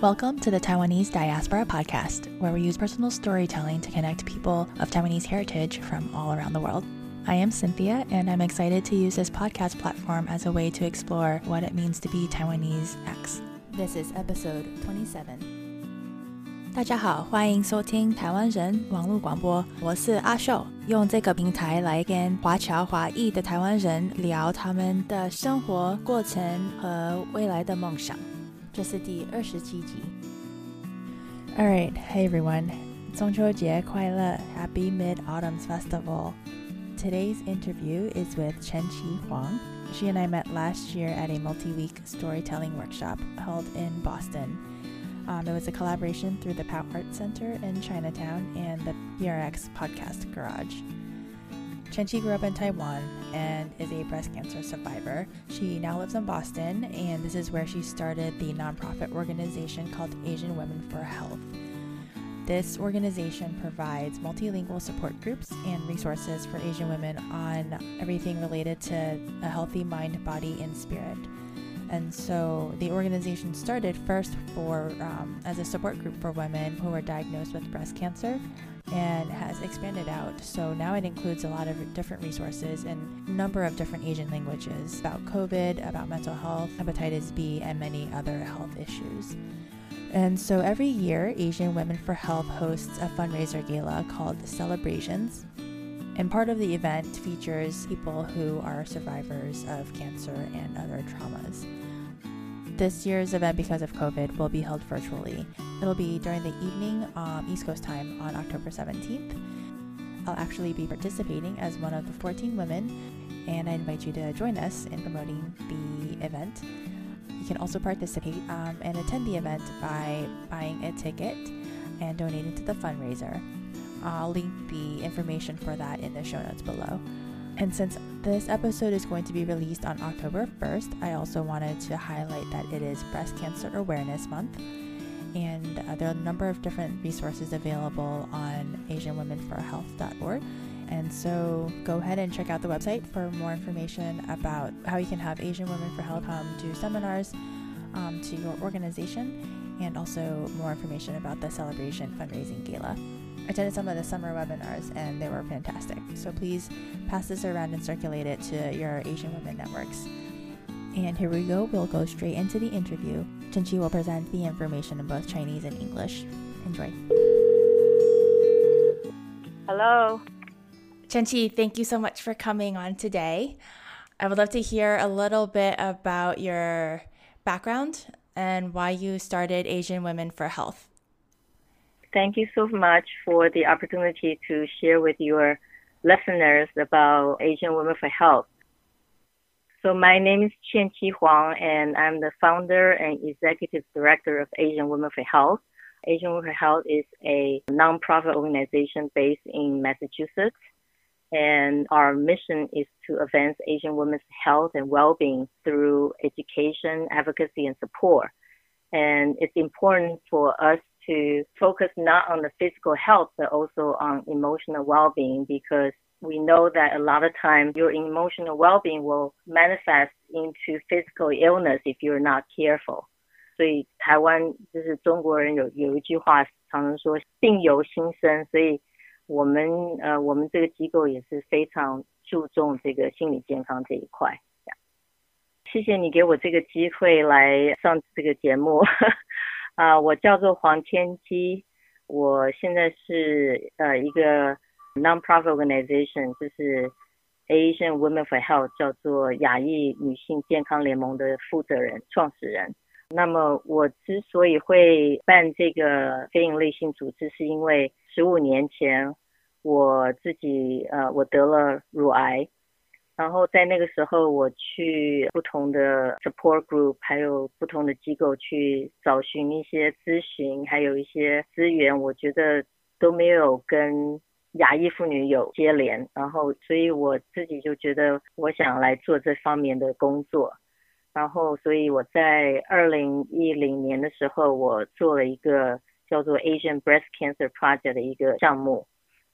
Welcome to the Taiwanese Diaspora Podcast, where we use personal storytelling to connect people of Taiwanese heritage from all around the world. I am Cynthia, and I'm excited to use this podcast platform as a way to explore what it means to be Taiwanese X. This is episode 27. 大家好，欢迎收听台湾人网络广播，我是阿秀，用这个平台来跟华侨华裔的台湾人聊他们的生活过程和未来的梦想。 这是第二十七集。All right, hey everyone，中秋节快乐，Happy Mid Autumn Festival。Today's interview is with Chen Qi Huang. She and I met last year at a multi-week storytelling workshop held in Boston. Um, it was a collaboration through the Pao Art Center in Chinatown and the PRX Podcast Garage. Chenchi grew up in Taiwan and is a breast cancer survivor. She now lives in Boston, and this is where she started the nonprofit organization called Asian Women for Health. This organization provides multilingual support groups and resources for Asian women on everything related to a healthy mind, body, and spirit. And so the organization started first for um, as a support group for women who were diagnosed with breast cancer and has expanded out. So now it includes a lot of different resources in a number of different Asian languages about COVID, about mental health, hepatitis B, and many other health issues. And so every year, Asian Women for Health hosts a fundraiser gala called Celebrations. And part of the event features people who are survivors of cancer and other traumas. This year's event, because of COVID, will be held virtually. It'll be during the evening, um, East Coast time, on October 17th. I'll actually be participating as one of the 14 women, and I invite you to join us in promoting the event. You can also participate um, and attend the event by buying a ticket and donating to the fundraiser. I'll link the information for that in the show notes below. And since this episode is going to be released on October 1st, I also wanted to highlight that it is Breast Cancer Awareness Month. And uh, there are a number of different resources available on AsianWomenForHealth.org. And so go ahead and check out the website for more information about how you can have Asian Women for Health come to seminars um, to your organization and also more information about the celebration fundraising gala. I attended some of the summer webinars and they were fantastic. So please pass this around and circulate it to your Asian women networks. And here we go, we'll go straight into the interview. Chenchi will present the information in both Chinese and English. Enjoy. Hello. Chenchi, thank you so much for coming on today. I would love to hear a little bit about your background and why you started Asian Women for Health. Thank you so much for the opportunity to share with your listeners about Asian Women for Health. So my name is Qian Qi Huang, and I'm the founder and executive director of Asian Women for Health. Asian Women for Health is a nonprofit organization based in Massachusetts and our mission is to advance Asian women's health and well-being through education, advocacy, and support. And it's important for us to focus not on the physical health, but also on emotional well-being because we know that a lot of times your emotional well-being will manifest into physical illness if you're not careful. 所以台湾就是中国人有有一句话常常说病由心生，所以我们呃，我们这个机构也是非常注重这个心理健康这一块。谢谢你给我这个机会来上这个节目。 啊，我叫做黄天基，我现在是呃一个 non-profit organization，就是 Asian Women for Health，叫做亚裔女性健康联盟的负责人、创始人。那么我之所以会办这个非营利性组织，是因为十五年前我自己呃我得了乳癌，然后在那个时候我去不同的 support group，还有不同的机构去找寻一些咨询，还有一些资源，我觉得都没有跟亚裔妇女有接连，然后所以我自己就觉得我想来做这方面的工作。然后，所以我在二零一零年的时候，我做了一个叫做 Asian Breast Cancer Project 的一个项目。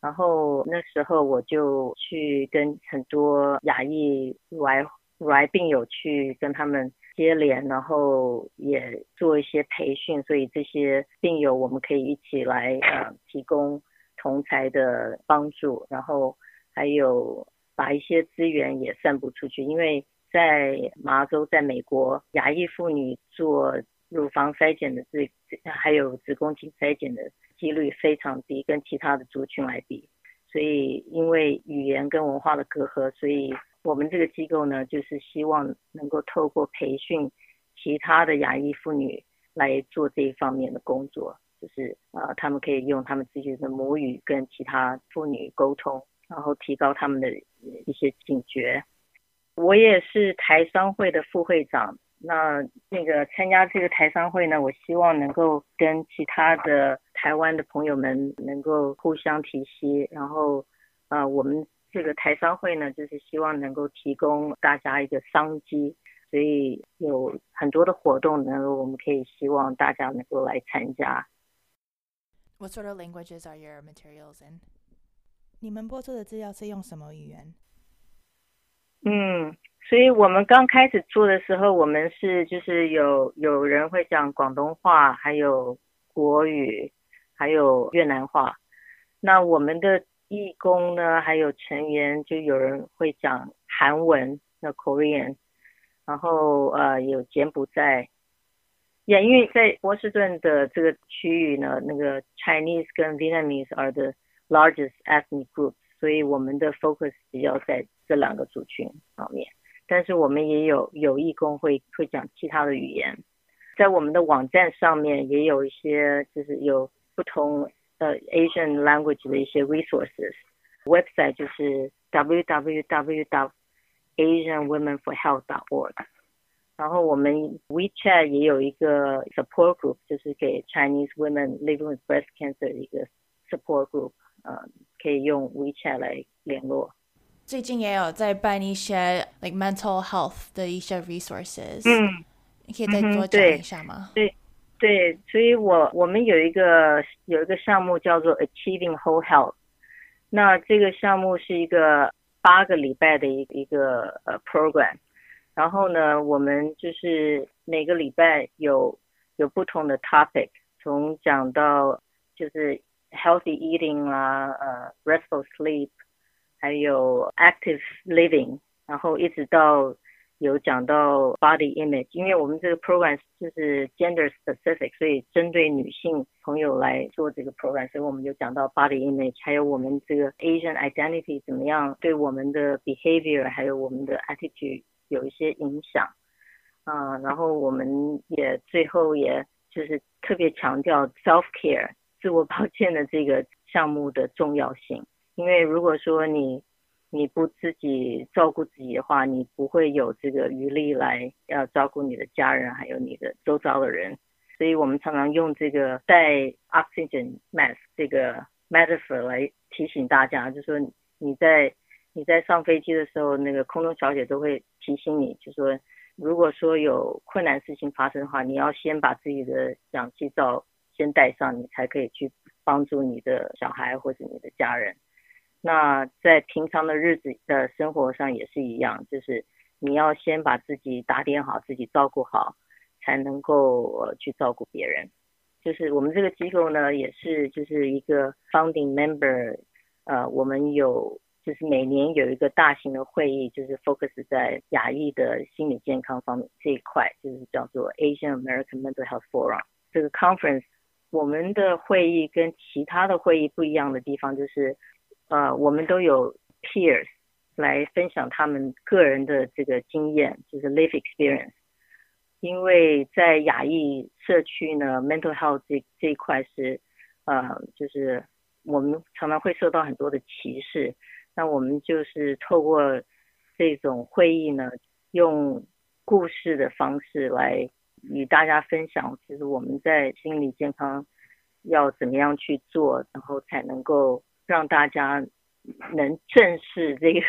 然后那时候我就去跟很多亚裔乳癌乳癌病友去跟他们接连，然后也做一些培训，所以这些病友我们可以一起来呃提供同才的帮助，然后还有把一些资源也散布出去，因为在麻州，在美国，亚裔妇女做乳房筛检的这还有子宫颈筛检的几率非常低，跟其他的族群来比，所以因为语言跟文化的隔阂，所以。我们这个机构呢，就是希望能够透过培训其他的亚裔妇女来做这一方面的工作，就是呃，他们可以用他们自己的母语跟其他妇女沟通，然后提高他们的一些警觉。我也是台商会的副会长，那那个参加这个台商会呢，我希望能够跟其他的台湾的朋友们能够互相提携，然后呃，我们。这个台商会呢，就是希望能够提供大家一个商机，所以有很多的活动呢，我们可以希望大家能够来参加。What sort of languages are your materials in？你们播出的资料是用什么语言？嗯，所以我们刚开始做的时候，我们是就是有有人会讲广东话，还有国语，还有越南话。那我们的。义工呢，还有成员就有人会讲韩文，那 Korean，然后呃有柬埔寨，也因为在波士顿的这个区域呢，那个 Chinese 跟 Vietnamese are the largest ethnic group，所以我们的 focus 比较在这两个族群方面。但是我们也有有义工会会讲其他的语言，在我们的网站上面也有一些就是有不同。呃，Asian language 的一些 resources，website 就是 www.asianwomenforhealth.org。然后我们 WeChat 也有一个 support group，就是给 Chinese women living with breast cancer 的一个 support group，呃，可以用 WeChat 来联络。最近也有在办一些 like mental health 的一些 resources，嗯，你可以再多讲一下吗？对。 对，所以我我们有一个有一个项目叫做 Achieving Whole Health，那这个项目是一个八个礼拜的一一个呃 program，然后呢，我们就是每个礼拜有有不同的 topic，从讲到就是 healthy eating 啊，呃 restful sleep，还有 active living，然后一直到。 有讲到 body image，因为我们这个 program 就是 gender specific，所以针对女性朋友来做这个 program，所以我们就讲到 body image，还有我们这个 Asian identity 怎么样对我们的 behavior 还有我们的 attitude 有一些影响。啊，然后我们也最后也就是特别强调 self care 自我保健的这个项目的重要性，因为如果说你你不自己照顾自己的话，你不会有这个余力来要照顾你的家人，还有你的周遭的人。所以我们常常用这个带 oxygen mask 这个 metaphor 来提醒大家，就说你在你在上飞机的时候，那个空中小姐都会提醒你，就说如果说有困难事情发生的话，你要先把自己的氧气罩先带上，你才可以去帮助你的小孩或者你的家人。那在平常的日子的生活上也是一样，就是你要先把自己打点好，自己照顾好，才能够呃去照顾别人。就是我们这个机构呢，也是就是一个 founding member，呃，我们有就是每年有一个大型的会议，就是 focus 在亚裔的心理健康方面这一块，就是叫做 Asian American Mental Health Forum。这个 conference，我们的会议跟其他的会议不一样的地方就是。呃，我们都有 peers 来分享他们个人的这个经验，就是 life experience。因为在亚裔社区呢，mental health 这这一块是，呃，就是我们常常会受到很多的歧视。那我们就是透过这种会议呢，用故事的方式来与大家分享，就是我们在心理健康要怎么样去做，然后才能够。让大家能正视这个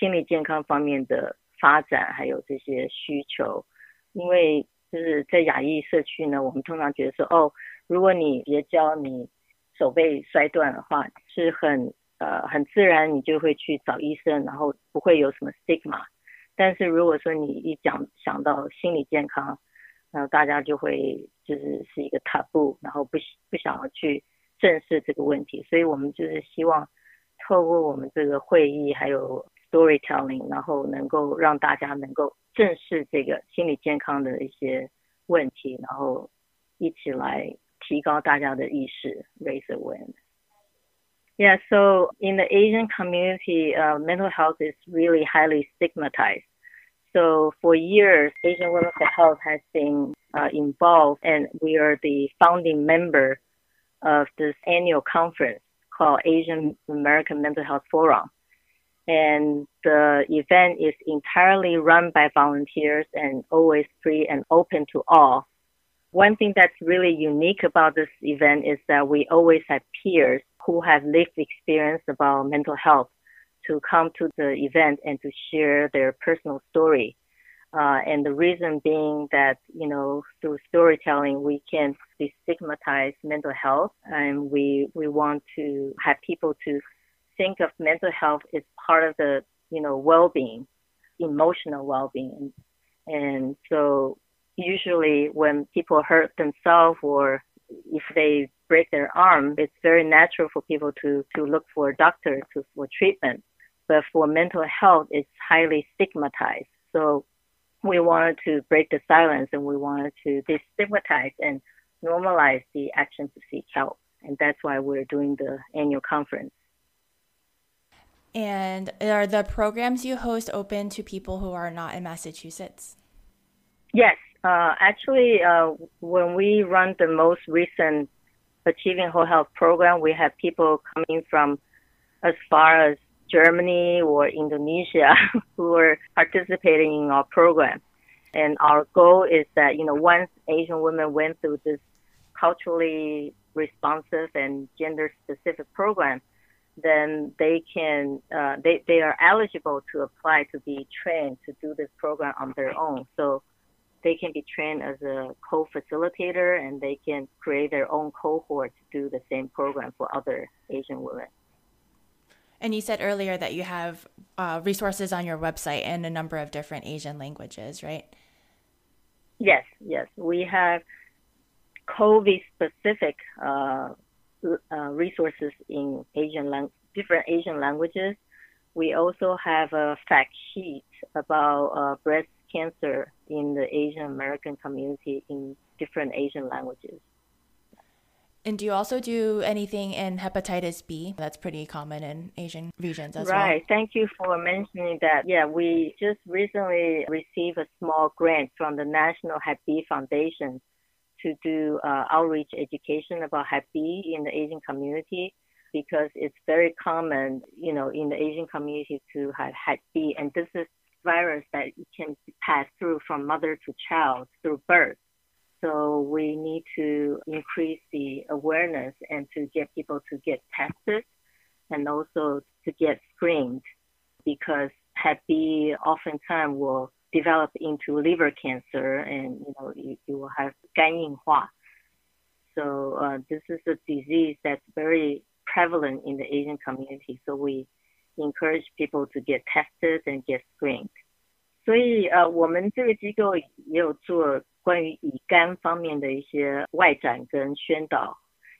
心理健康方面的发展，还有这些需求。因为就是在亚裔社区呢，我们通常觉得说，哦，如果你结交你手被摔断的话，是很呃很自然，你就会去找医生，然后不会有什么 stigma。但是如果说你一讲想到心理健康，然后大家就会就是是一个 taboo，然后不不想要去正视这个问题，所以我们就是希望透过我们这个会议还有 storytelling，然后能够让大家能够正视这个心理健康的一些问题，然后一起来提高大家的意识，raise awareness。Yeah, so in the Asian community, uh, mental health is really highly stigmatized. So for years, Asian Women for Health has been uh, involved, and we are the founding member of this annual conference called Asian American Mental Health Forum. And the event is entirely run by volunteers and always free and open to all. One thing that's really unique about this event is that we always have peers who have lived experience about mental health to come to the event and to share their personal story. Uh, and the reason being that, you know, through storytelling, we can destigmatize mental health and we, we want to have people to think of mental health as part of the, you know, well-being, emotional well-being. And so usually when people hurt themselves or if they break their arm, it's very natural for people to, to look for a doctor to, for treatment. But for mental health, it's highly stigmatized. So we wanted to break the silence and we wanted to destigmatize and normalize the action to seek help. And that's why we're doing the annual conference. And are the programs you host open to people who are not in Massachusetts? Yes, uh, actually, uh, when we run the most recent Achieving Whole Health program, we have people coming from as far as Germany or Indonesia who are participating in our program. And our goal is that, you know, once Asian women went through this culturally responsive and gender specific program, then they can, uh, they, they are eligible to apply to be trained to do this program on their own. So they can be trained as a co-facilitator and they can create their own cohort to do the same program for other Asian women. And you said earlier that you have uh, resources on your website in a number of different Asian languages, right? Yes, yes. We have COVID specific uh, uh, resources in Asian lang- different Asian languages. We also have a fact sheet about uh, breast cancer in the Asian American community in different Asian languages. And do you also do anything in hepatitis B? That's pretty common in Asian regions as right. well. Right. Thank you for mentioning that. Yeah, we just recently received a small grant from the National Hep B Foundation to do uh, outreach education about Hep B in the Asian community because it's very common, you know, in the Asian community to have Hep B, and this is virus that can pass through from mother to child through birth. So we need to increase the awareness and to get people to get tested and also to get screened because Hep B oftentimes will develop into liver cancer and you know you, you will have 肝硬化. So uh, this is a disease that's very prevalent in the Asian community. So we encourage people to get tested and get screened. 所以呃，我们这个机构也有做 关于乙肝方面的一些外展跟宣导，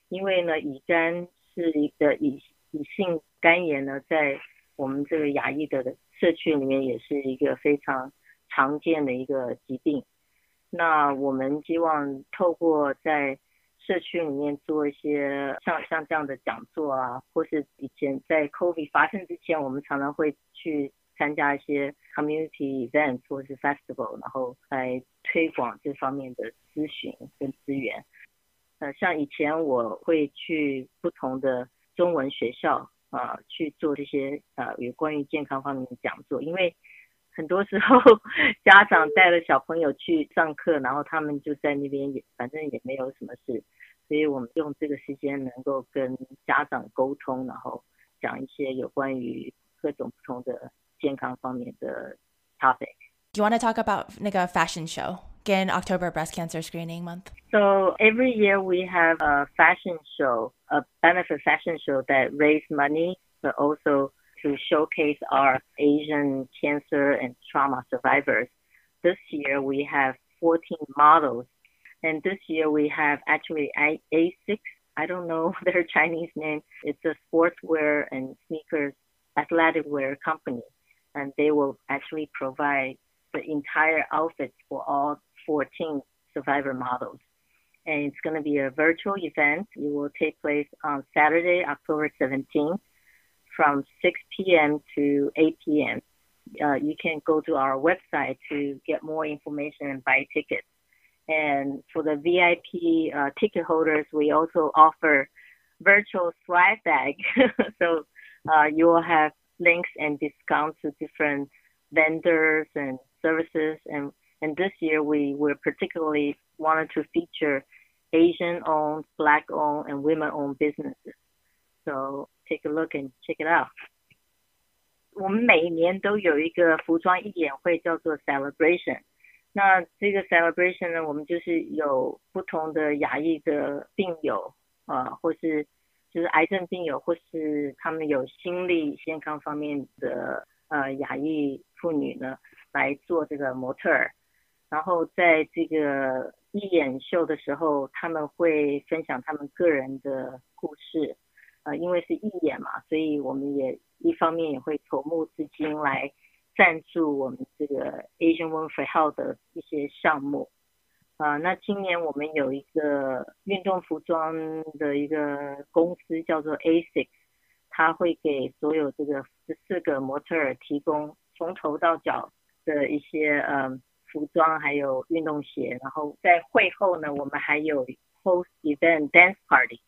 因为呢，乙肝是一个乙乙性肝炎呢，在我们这个亚裔的社区里面也是一个非常常见的一个疾病。那我们希望透过在社区里面做一些像像这样的讲座啊，或是以前在 COVID 发生之前，我们常常会去参加一些 community event 或是 festival，然后来推广这方面的咨询跟资源。呃，像以前我会去不同的中文学校啊、呃、去做这些呃有关于健康方面的讲座，因为很多时候 家长带了小朋友去上课，然后他们就在那边也反正也没有什么事，所以我们用这个时间能够跟家长沟通，然后讲一些有关于各种不同的健康方面的 topic. Do you want to talk about like a fashion show? Again, October Breast Cancer Screening Month. So every year we have a fashion show, a benefit fashion show that raise money, but also to showcase our Asian cancer and trauma survivors. This year we have 14 models, and this year we have actually ASICS. I don't know their Chinese name. It's a sportswear and sneakers athletic wear company, and they will actually provide the entire outfits for all 14 survivor models. And it's going to be a virtual event. It will take place on Saturday, October 17th from 6 p.m. to 8 p.m. Uh, you can go to our website to get more information and buy tickets. And for the VIP uh, ticket holders, we also offer virtual swag bag. so uh, you will have links and discounts to different vendors and services. And, and this year we were particularly wanted to feature Asian owned, black owned, and women owned businesses. So take a look and check it out. 我们每一年都有一个服装义演会，叫做 Celebration。那这个 Celebration 呢，我们就是有不同的亚裔的病友，呃，或是就是癌症病友，或是他们有心理健康方面的呃亚裔妇女呢， 来做这个模特儿。然后在这个义演秀的时候，他们会分享他们个人的故事。呃，因为是义演嘛，所以我们也一方面也会筹募资金来赞助我们这个 Asian Women for Health 的一些项目。啊，那今年我们有一个运动服装的一个公司叫做 A6，它会给所有这个十四个模特儿提供从头到脚的一些呃服装还有运动鞋。然后在会后呢，我们还有 host event dance party。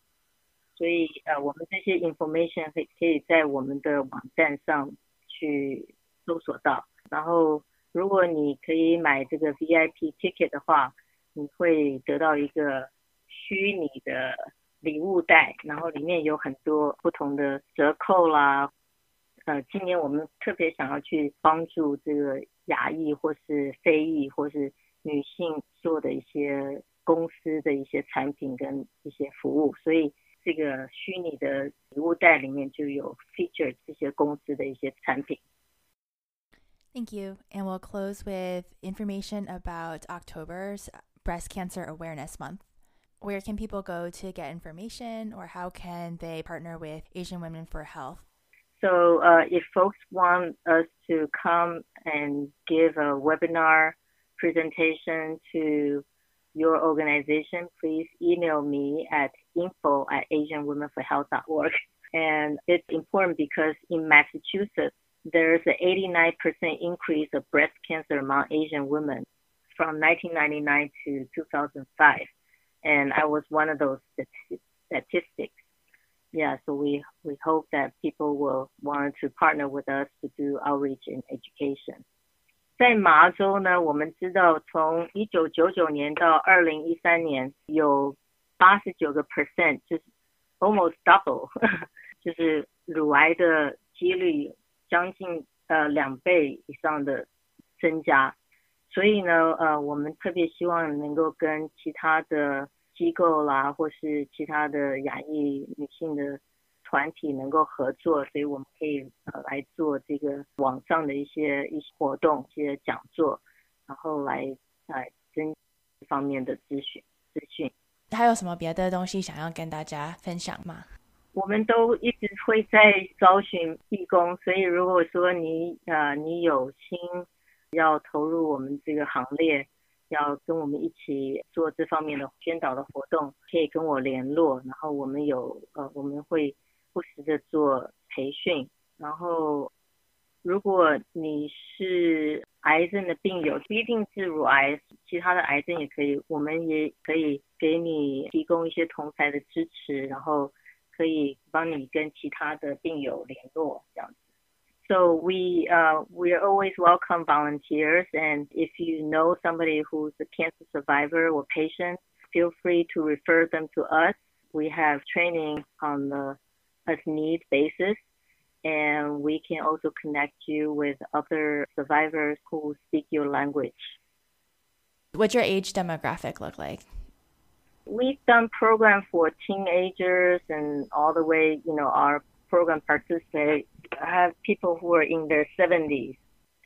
所以呃，我们这些 information 可以可以在我们的网站上去搜索到。然后，如果你可以买这个 VIP ticket 的话，你会得到一个虚拟的礼物袋，然后里面有很多不同的折扣啦。呃，今年我们特别想要去帮助这个亚裔或是非裔或是女性做的一些公司的一些产品跟一些服务，所以。这个虚拟的礼物袋里面就有 feature 这些公司的一些产品。Thank you. And we'll close with information about October's Breast Cancer Awareness Month. Where can people go to get information or how can they partner with Asian Women for Health? So, uh, if folks want us to come and give a webinar presentation to your organization, please email me at info at asianwomenforhealth.org. And it's important because in Massachusetts, there's an 89% increase of breast cancer among Asian women from 1999 to 2005. And I was one of those statistics Yeah, so we, we hope that people will want to partner with us to do outreach and education. 在麻州呢，我们知道从一九九九年到二零一三年有八十九个 percent，就是 almost double，就是乳癌的几率将近呃两倍以上的增加。所以呢，呃，我们特别希望能够跟其他的 机构啦，或是其他的亚裔女性的。团体能够合作，所以我们可以呃来做这个网上的一些一些活动、一些讲座，然后来来增方面的咨询资讯。还有什么别的东西想要跟大家分享吗？我们都一直会在招寻义工，所以如果说你呃你有心要投入我们这个行列，要跟我们一起做这方面的宣导的活动，可以跟我联络，然后我们有呃我们会。不时的做培训，然后如果你是癌症的病友，不一定是乳癌，其他的癌症也可以，我们也可以给你提供一些同台的支持，然后可以帮你跟其他的病友联络这样子。So we uh we always welcome volunteers, and if you know somebody who's a cancer survivor or patient, feel free to refer them to us. We have training on the as need basis. And we can also connect you with other survivors who speak your language. What's your age demographic look like? We've done programs for teenagers and all the way, you know, our program participate have people who are in their 70s.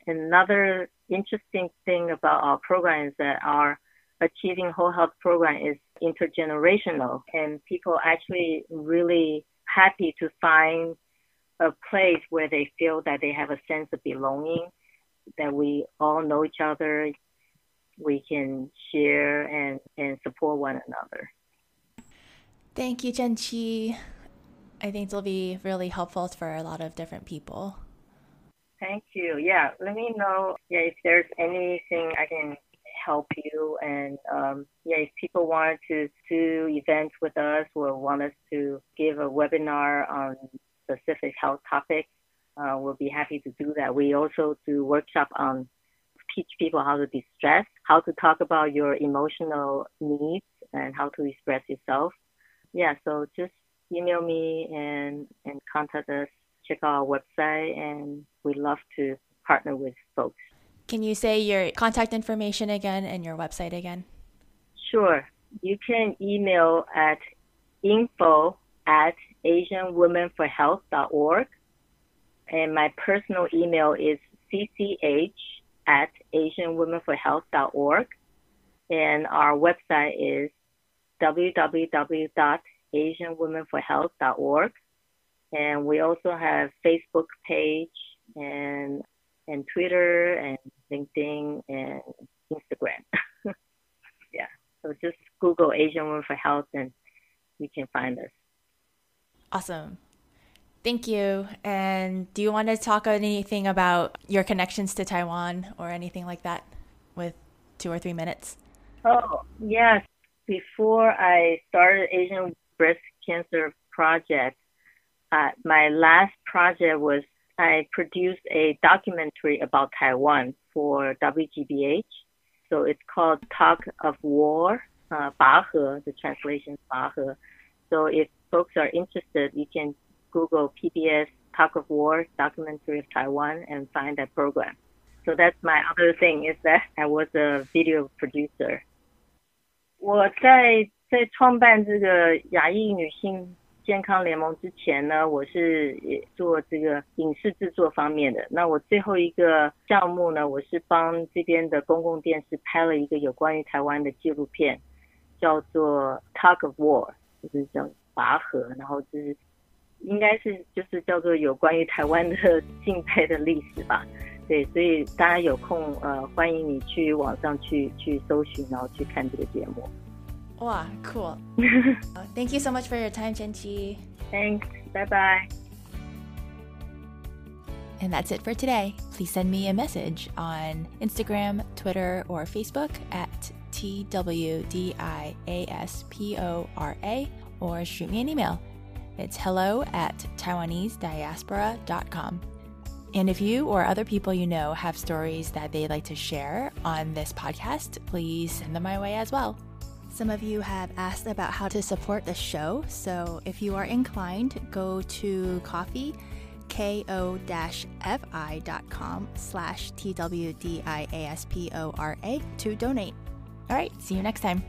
Another interesting thing about our program is that our Achieving Whole Health program is intergenerational, and people actually really happy to find a place where they feel that they have a sense of belonging, that we all know each other, we can share and, and support one another. Thank you, Chen-Chi. I think it'll be really helpful for a lot of different people. Thank you. Yeah, let me know yeah, if there's anything I can help you. And um, yeah, if people want to do events with us or want us to give a webinar on specific health topics, uh, we'll be happy to do that. We also do workshop on teach people how to distress, how to talk about your emotional needs and how to express yourself. Yeah, so just email me and, and contact us, check out our website, and we love to partner with folks. Can you say your contact information again and your website again? Sure. You can email at info at asianwomenforhealth.org. And my personal email is cch at asianwomenforhealth.org. And our website is www.asianwomenforhealth.org. And we also have Facebook page and and Twitter and LinkedIn and Instagram. yeah. So just Google Asian Women for Health and you can find us. Awesome. Thank you. And do you want to talk on anything about your connections to Taiwan or anything like that with two or three minutes? Oh, yes. Before I started Asian breast cancer project. Uh, my last project was I produced a documentary about Taiwan for WGBH. So it's called Tug of War, uh, the translation is 拔河. So if folks are interested, you can Google PBS Tug of War documentary of Taiwan and find that program. So that's my other thing is that I was a video producer. 我在在创办这个亚裔女性健康联盟之前呢，我是也做这个影视制作方面的。那我最后一个项目呢，我是帮这边的公共电视拍了一个有关于台湾的纪录片，叫做《Talk of War》，就是叫拔河，然后就是应该是就是叫做有关于台湾的 敬佩的历史吧。对，所以大家有空呃，欢迎你去网上去去搜寻，然后去看这个节目。Wow, cool. Uh, thank you so much for your time, Chen-Chi. Thanks. Bye bye. And that's it for today. Please send me a message on Instagram, Twitter, or Facebook at TWDIASPORA or shoot me an email. It's hello at TaiwaneseDiaspora.com. And if you or other people you know have stories that they'd like to share on this podcast, please send them my way as well. Some of you have asked about how to support the show, so if you are inclined, go to coffee ko-fi.com slash twdiaspora to donate. All right, see you next time.